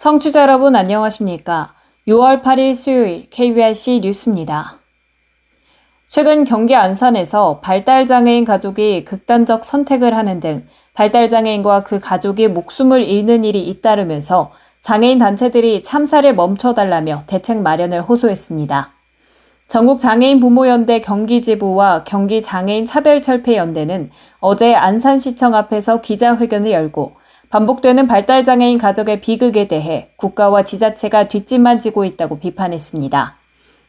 청취자 여러분 안녕하십니까? 6월 8일 수요일 KBRC 뉴스입니다. 최근 경기 안산에서 발달 장애인 가족이 극단적 선택을 하는 등 발달장애인과 그 가족이 목숨을 잃는 일이 잇따르면서 장애인 단체들이 참사를 멈춰달라며 대책 마련을 호소했습니다. 전국장애인 부모연대 경기지부와 경기장애인 차별철폐연대는 어제 안산시청 앞에서 기자회견을 열고 반복되는 발달장애인 가족의 비극에 대해 국가와 지자체가 뒷짐만 지고 있다고 비판했습니다.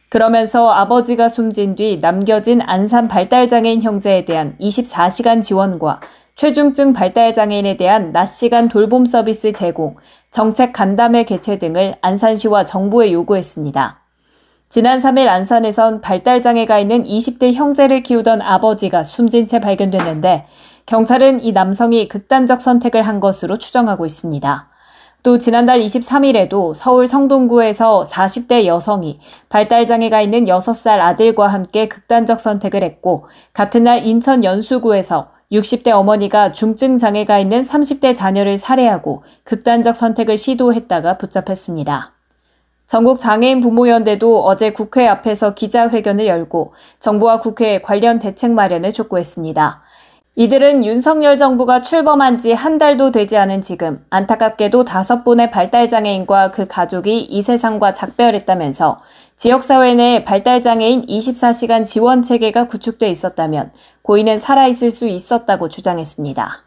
그러면서 아버지가 숨진 뒤 남겨진 안산 발달장애인 형제에 대한 24시간 지원과 최중증 발달 장애인에 대한 낮 시간 돌봄 서비스 제공, 정책 간담회 개최 등을 안산시와 정부에 요구했습니다. 지난 3일 안산에선 발달장애가 있는 20대 형제를 키우던 아버지가 숨진 채 발견됐는데 경찰은 이 남성이 극단적 선택을 한 것으로 추정하고 있습니다. 또 지난달 23일에도 서울 성동구에서 40대 여성이 발달장애가 있는 6살 아들과 함께 극단적 선택을 했고 같은 날 인천 연수구에서 60대 어머니가 중증 장애가 있는 30대 자녀를 살해하고 극단적 선택을 시도했다가 붙잡혔습니다. 전국 장애인 부모연대도 어제 국회 앞에서 기자회견을 열고 정부와 국회에 관련 대책 마련을 촉구했습니다. 이들은 윤석열 정부가 출범한 지 한 달도 되지 않은 지금 안타깝게도 다섯 분의 발달장애인과 그 가족이 이 세상과 작별했다면서 지역사회 내 발달장애인 24시간 지원 체계가 구축돼 있었다면 고인은 살아있을 수 있었다고 주장했습니다.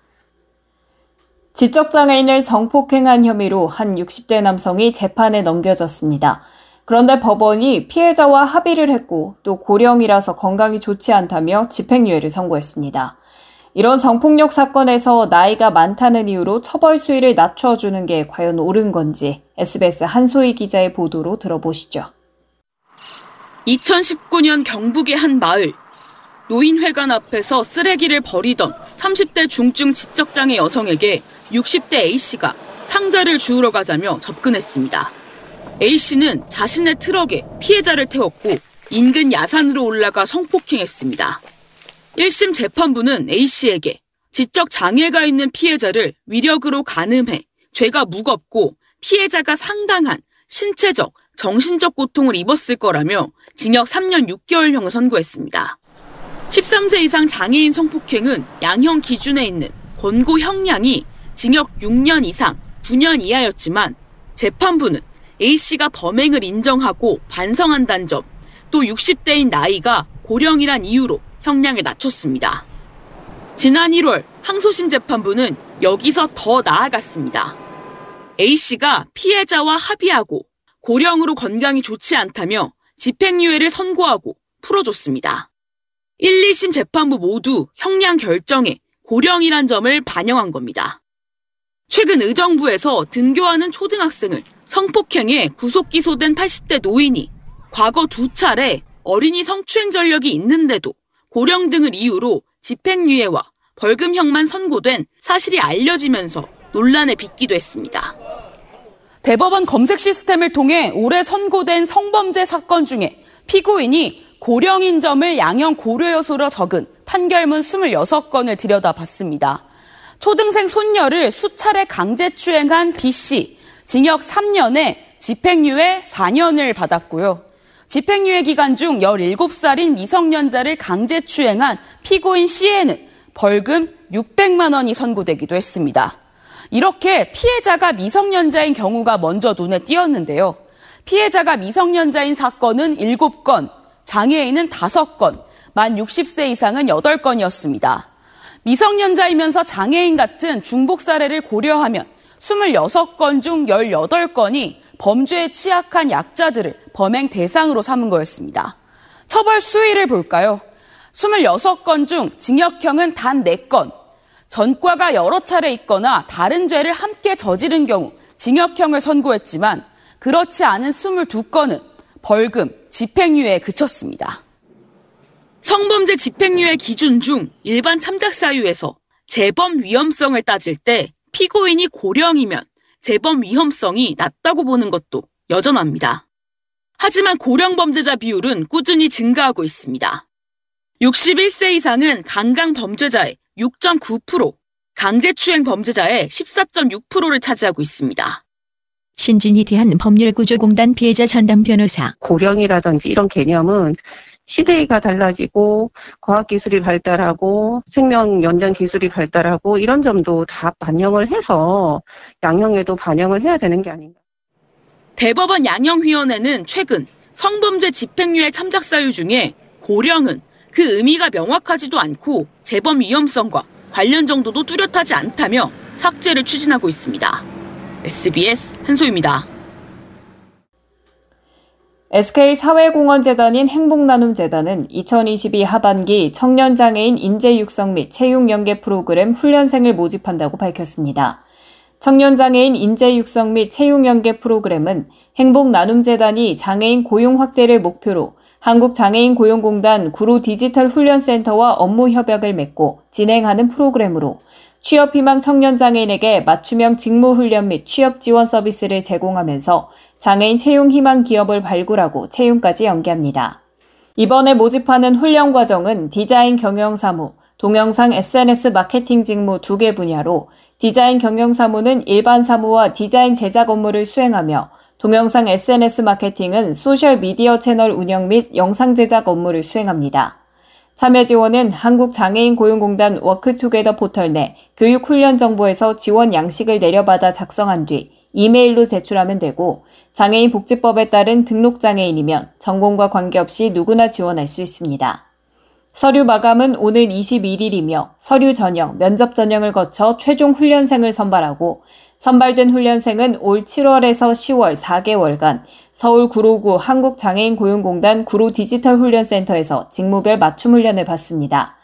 지적장애인을 성폭행한 혐의로 한 60대 남성이 재판에 넘겨졌습니다. 그런데 법원이 피해자와 합의를 했고 또 고령이라서 건강이 좋지 않다며 집행유예를 선고했습니다. 이런 성폭력 사건에서 나이가 많다는 이유로 처벌 수위를 낮춰주는 게 과연 옳은 건지 SBS 한소희 기자의 보도로 들어보시죠. 2019년 경북의 한 마을. 노인회관 앞에서 쓰레기를 버리던 30대 중증 지적장애 여성에게 60대 A씨가 상자를 주우러 가자며 접근했습니다. A씨는 자신의 트럭에 피해자를 태웠고 인근 야산으로 올라가 성폭행했습니다. 1심 재판부는 A씨에게 지적 장애가 있는 피해자를 위력으로 가늠해 죄가 무겁고 피해자가 상당한 신체적, 정신적 고통을 입었을 거라며 징역 3년 6개월형을 선고했습니다. 13세 이상 장애인 성폭행은 양형 기준에 있는 권고 형량이 징역 6년 이상 9년 이하였지만 재판부는 A씨가 범행을 인정하고 반성한다는 점, 또 60대인 나이가 고령이란 이유로 형량을 낮췄습니다. 지난 1월 항소심 재판부는 여기서 더 나아갔습니다. A씨가 피해자와 합의하고 고령으로 건강이 좋지 않다며 집행유예를 선고하고 풀어줬습니다. 1, 2심 재판부 모두 형량 결정에 고령이란 점을 반영한 겁니다. 최근 의정부에서 등교하는 초등학생을 성폭행에 구속 기소된 80대 노인이 과거 두 차례 어린이 성추행 전력이 있는데도 고령 등을 이유로 집행유예와 벌금형만 선고된 사실이 알려지면서 논란에 빚기도 했습니다. 대법원 검색 시스템을 통해 올해 선고된 성범죄 사건 중에 피고인이 고령인 점을 양형 고려 요소로 적은 판결문 26건을 들여다봤습니다. 초등생 손녀를 수차례 강제 추행한 B씨, 징역 3년에 집행유예 4년을 받았고요. 집행유예 기간 중 17살인 미성년자를 강제 추행한 피고인 C에는 벌금 600만 원이 선고되기도 했습니다. 이렇게 피해자가 미성년자인 경우가 먼저 눈에 띄었는데요. 피해자가 미성년자인 사건은 7건, 장애인은 5건, 만 60세 이상은 8건이었습니다. 미성년자이면서 장애인 같은 중복 사례를 고려하면 26건 중 18건이 범죄에 취약한 약자들을 범행 대상으로 삼은 거였습니다. 처벌 수위를 볼까요? 26건 중 징역형은 단 4건, 전과가 여러 차례 있거나 다른 죄를 함께 저지른 경우 징역형을 선고했지만 그렇지 않은 22건은 벌금, 집행유예에 그쳤습니다. 성범죄 집행유예 기준 중 일반 참작 사유에서 재범 위험성을 따질 때 피고인이 고령이면 재범 위험성이 낮다고 보는 것도 여전합니다. 하지만 고령 범죄자 비율은 꾸준히 증가하고 있습니다. 61세 이상은 강강 범죄자의 6.9%, 강제추행 범죄자의 14.6%를 차지하고 있습니다. 신진이 대한 법률구조공단 피해자 전담 변호사. 고령이라든지 이런 개념은 시대가 달라지고 과학기술이 발달하고 생명 연장 기술이 발달하고 이런 점도 다 반영을 해서 양형에도 반영을 해야 되는 게 아닌가. 대법원 양형위원회는 최근 성범죄 집행유예 참작 사유 중에 고령은 그 의미가 명확하지도 않고 재범 위험성과 관련 정도도 뚜렷하지 않다며 삭제를 추진하고 있습니다. SBS 한소입니다. SK사회공헌재단인 행복나눔재단은 2022 하반기 청년장애인 인재육성 및 채용연계 프로그램 훈련생을 모집한다고 밝혔습니다. 청년장애인 인재육성 및 채용연계 프로그램은 행복나눔재단이 장애인 고용 확대를 목표로 한국장애인 고용공단 구로 디지털 훈련센터와 업무 협약을 맺고 진행하는 프로그램으로 취업 희망 청년 장애인에게 맞춤형 직무 훈련 및 취업 지원 서비스를 제공하면서 장애인 채용 희망 기업을 발굴하고 채용까지 연계합니다. 이번에 모집하는 훈련 과정은 디자인 경영 사무, 동영상 SNS 마케팅 직무 두 개 분야로 디자인 경영 사무는 일반 사무와 디자인 제작 업무를 수행하며 동영상 SNS 마케팅은 소셜 미디어 채널 운영 및 영상 제작 업무를 수행합니다. 참여 지원은 한국장애인 고용공단 워크투게더 포털 내 교육훈련 정보에서 지원 양식을 내려받아 작성한 뒤 이메일로 제출하면 되고 장애인 복지법에 따른 등록 장애인이면 전공과 관계없이 누구나 지원할 수 있습니다. 서류 마감은 오는 21일이며 서류 전형, 면접 전형을 거쳐 최종 훈련생을 선발하고 선발된 훈련생은 올 7월에서 10월 4개월간 서울 구로구 한국장애인 고용공단 구로 디지털 훈련센터에서 직무별 맞춤 훈련을 받습니다.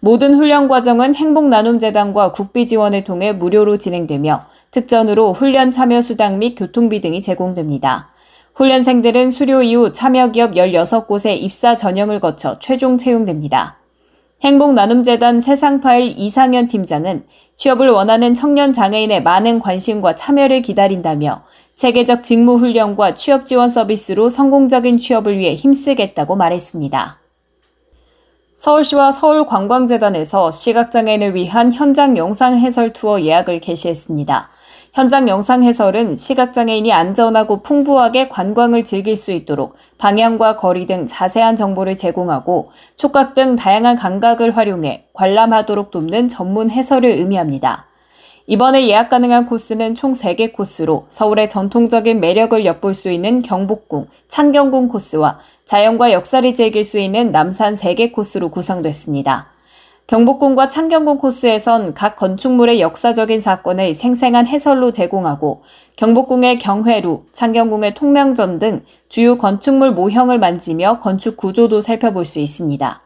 모든 훈련 과정은 행복나눔재단과 국비 지원을 통해 무료로 진행되며 특전으로 훈련 참여 수당 및 교통비 등이 제공됩니다. 훈련생들은 수료 이후 참여기업 16곳에 입사 전형을 거쳐 최종 채용됩니다. 행복나눔재단 세상파일 이상현 팀장은 취업을 원하는 청년 장애인의 많은 관심과 참여를 기다린다며 체계적 직무 훈련과 취업 지원 서비스로 성공적인 취업을 위해 힘쓰겠다고 말했습니다. 서울시와 서울관광재단에서 시각장애인을 위한 현장 영상 해설 투어 예약을 개시했습니다. 현장 영상 해설은 시각장애인이 안전하고 풍부하게 관광을 즐길 수 있도록 방향과 거리 등 자세한 정보를 제공하고 촉각 등 다양한 감각을 활용해 관람하도록 돕는 전문 해설을 의미합니다. 이번에 예약 가능한 코스는 총 3개 코스로 서울의 전통적인 매력을 엿볼 수 있는 경복궁, 창경궁 코스와 자연과 역사를 즐길 수 있는 남산 3개 코스로 구성됐습니다. 경복궁과 창경궁 코스에선 각 건축물의 역사적인 사건을 생생한 해설로 제공하고 경복궁의 경회루, 창경궁의 통명전 등 주요 건축물 모형을 만지며 건축 구조도 살펴볼 수 있습니다.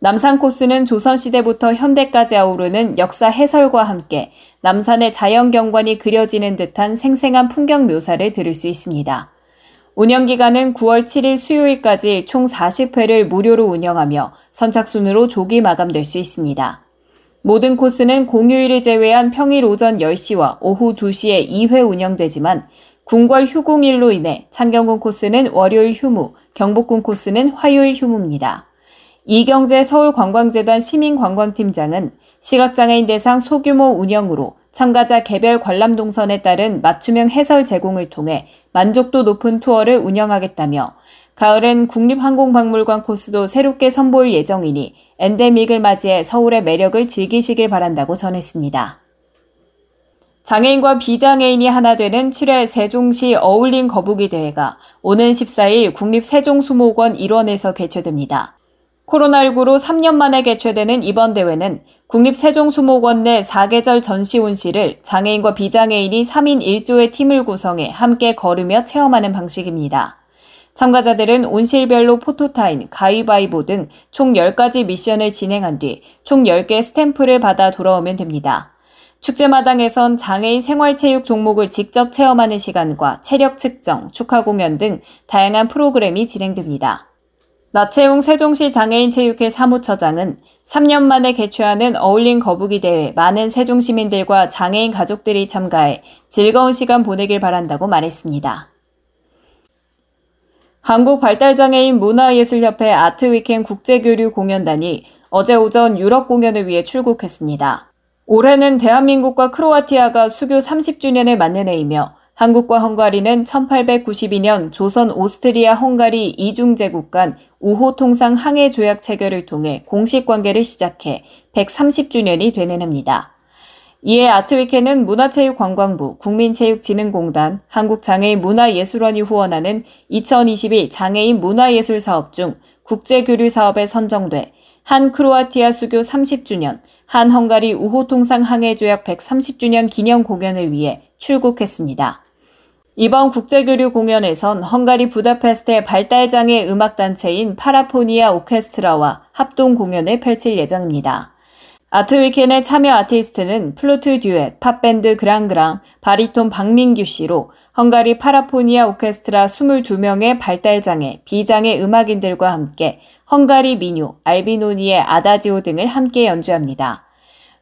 남산 코스는 조선시대부터 현대까지 아우르는 역사 해설과 함께 남산의 자연 경관이 그려지는 듯한 생생한 풍경 묘사를 들을 수 있습니다. 운영 기간은 9월 7일 수요일까지 총 40회를 무료로 운영하며 선착순으로 조기 마감될 수 있습니다. 모든 코스는 공휴일을 제외한 평일 오전 10시와 오후 2시에 2회 운영되지만 궁궐 휴궁일로 인해 창경궁 코스는 월요일 휴무, 경복궁 코스는 화요일 휴무입니다. 이경재 서울관광재단 시민관광팀장은 시각장애인 대상 소규모 운영으로 참가자 개별 관람 동선에 따른 맞춤형 해설 제공을 통해 만족도 높은 투어를 운영하겠다며 가을엔 국립항공박물관 코스도 새롭게 선보일 예정이니 엔데믹을 맞이해 서울의 매력을 즐기시길 바란다고 전했습니다. 장애인과 비장애인이 하나 되는 7회 세종시 어울린 거북이 대회가 오는 14일 국립세종수목원 일원에서 개최됩니다. 코로나19로 3년 만에 개최되는 이번 대회는 국립세종수목원 내 사계절 전시 온실을 장애인과 비장애인이 3인 1조의 팀을 구성해 함께 걸으며 체험하는 방식입니다. 참가자들은 온실별로 포토타임, 가위바위보 등 총 10가지 미션을 진행한 뒤 총 10개 스탬프를 받아 돌아오면 됩니다. 축제마당에선 장애인 생활체육 종목을 직접 체험하는 시간과 체력 측정, 축하 공연 등 다양한 프로그램이 진행됩니다. 나채웅 세종시 장애인 체육회 사무처장은 3년 만에 개최하는 어울린 거북이 대회 많은 세종 시민들과 장애인 가족들이 참가해 즐거운 시간 보내길 바란다고 말했습니다. 한국발달장애인 문화예술협회 아트위켄 국제교류 공연단이 어제 오전 유럽 공연을 위해 출국했습니다. 올해는 대한민국과 크로아티아가 수교 30주년을 맞는 해이며 한국과 헝가리는 1892년 조선 오스트리아 헝가리 이중제국 간 우호 통상 항해 조약 체결을 통해 공식 관계를 시작해 130주년이 되는 해입니다. 이에 아트위케는 문화체육관광부, 국민체육진흥공단, 한국장애인 문화예술원이 후원하는 2022 장애인 문화예술 사업 중 국제교류 사업에 선정돼 한 크로아티아 수교 30주년, 한 헝가리 우호 통상 항해 조약 130주년 기념 공연을 위해 출국했습니다. 이번 국제교류 공연에선 헝가리 부다페스트의 발달장애 음악단체인 파라포니아 오케스트라와 합동 공연을 펼칠 예정입니다. 아트위캔의 참여 아티스트는 플루트 듀엣, 팝밴드 그랑그랑, 바리톤 박민규 씨로 헝가리 파라포니아 오케스트라 22명의 발달장애, 비장애 음악인들과 함께 헝가리 민요, 알비노니의 아다지오 등을 함께 연주합니다.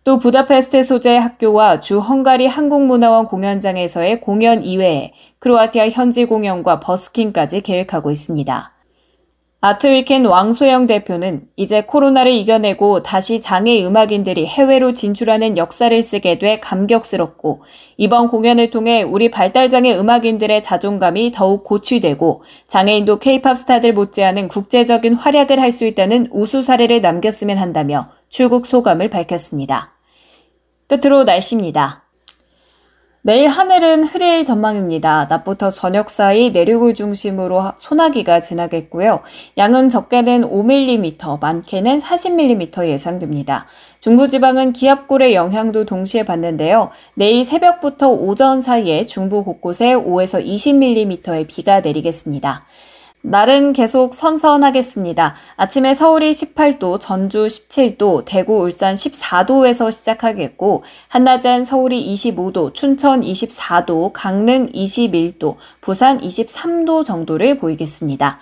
또 부다페스트 소재 학교와 주 헝가리 한국문화원 공연장에서의 공연 이외에 크로아티아 현지 공연과 버스킹까지 계획하고 있습니다. 아트위켄 왕소영 대표는 이제 코로나를 이겨내고 다시 장애 음악인들이 해외로 진출하는 역사를 쓰게 돼 감격스럽고 이번 공연을 통해 우리 발달장애 음악인들의 자존감이 더욱 고취되고 장애인도 케이팝 스타들 못지않은 국제적인 활약을 할 수 있다는 우수 사례를 남겼으면 한다며 출국 소감을 밝혔습니다. 끝으로 날씨입니다. 내일 하늘은 흐릴 전망입니다. 낮부터 저녁 사이 내륙을 중심으로 소나기가 지나겠고요. 양은 적게는 5mm, 많게는 40mm 예상됩니다. 중부지방은 기압골의 영향도 동시에 받는데요. 내일 새벽부터 오전 사이에 중부 곳곳에 5에서 20mm의 비가 내리겠습니다. 날은 계속 선선하겠습니다. 아침에 서울이 18도, 전주 17도, 대구, 울산 14도에서 시작하겠고, 한낮엔 서울이 25도, 춘천 24도, 강릉 21도, 부산 23도 정도를 보이겠습니다.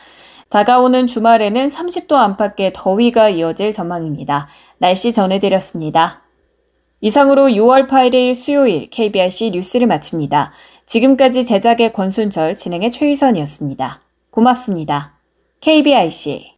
다가오는 주말에는 30도 안팎의 더위가 이어질 전망입니다. 날씨 전해드렸습니다. 이상으로 6월 8일 수요일 KBRC 뉴스를 마칩니다. 지금까지 제작의 권순철, 진행의 최유선이었습니다. 고맙습니다. KBIC